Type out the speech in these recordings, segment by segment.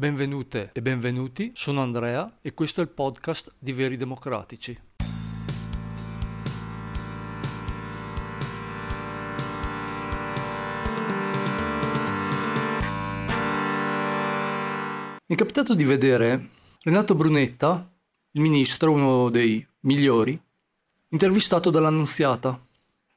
Benvenute e benvenuti, sono Andrea e questo è il podcast di Veri Democratici. Mi è capitato di vedere Renato Brunetta, il ministro, uno dei migliori, intervistato dall'Annunziata.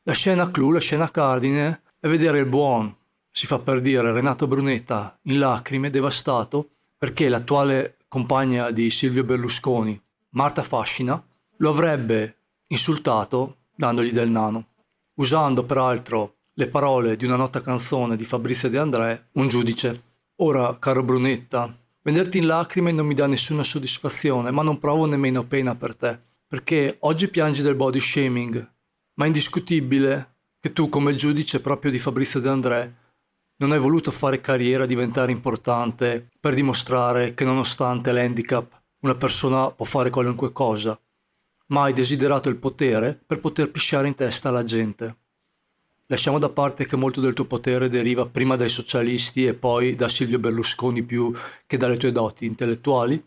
La scena clou, la scena cardine è vedere il buon si fa per dire Renato Brunetta in lacrime, devastato, perché l'attuale compagna di Silvio Berlusconi, Marta Fascina, lo avrebbe insultato dandogli del nano, usando peraltro le parole di una nota canzone di Fabrizio De André, un giudice. Ora, caro Brunetta, vederti in lacrime non mi dà nessuna soddisfazione, ma non provo nemmeno pena per te, perché oggi piangi del body shaming, ma è indiscutibile che tu come giudice proprio di Fabrizio De André non hai voluto fare carriera, diventare importante per dimostrare che nonostante l'handicap una persona può fare qualunque cosa, ma hai desiderato il potere per poter pisciare in testa alla gente. Lasciamo da parte che molto del tuo potere deriva prima dai socialisti e poi da Silvio Berlusconi più che dalle tue doti intellettuali,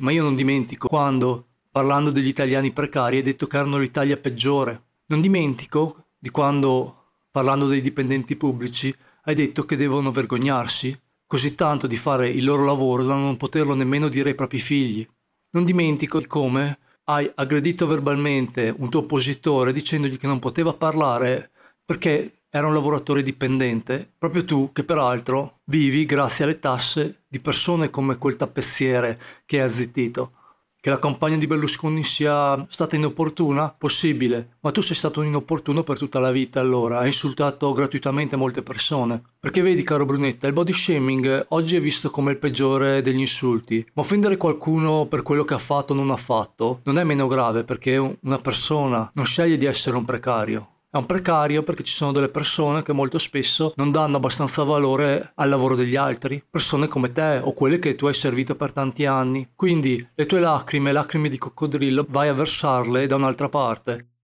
ma io non dimentico quando, parlando degli italiani precari, hai detto che erano l'Italia peggiore. Non dimentico di quando, parlando dei dipendenti pubblici, hai detto che devono vergognarsi così tanto di fare il loro lavoro da non poterlo nemmeno dire ai propri figli. Non dimentico come hai aggredito verbalmente un tuo oppositore dicendogli che non poteva parlare perché era un lavoratore dipendente, proprio tu che peraltro vivi grazie alle tasse di persone come quel tappezziere che hai azzittito. Che la campagna di Berlusconi sia stata inopportuna? Possibile, ma tu sei stato un inopportuno per tutta la vita allora, hai insultato gratuitamente molte persone. Perché vedi, caro Brunetta, il body shaming oggi è visto come il peggiore degli insulti, ma offendere qualcuno per quello che ha fatto o non ha fatto non è meno grave perché una persona non sceglie di essere un precario, è un precario perché ci sono delle persone che molto spesso non danno abbastanza valore al lavoro degli altri, persone come te o quelle che tu hai servito per tanti anni. Quindi le tue lacrime, lacrime di coccodrillo, vai a versarle da un'altra parte.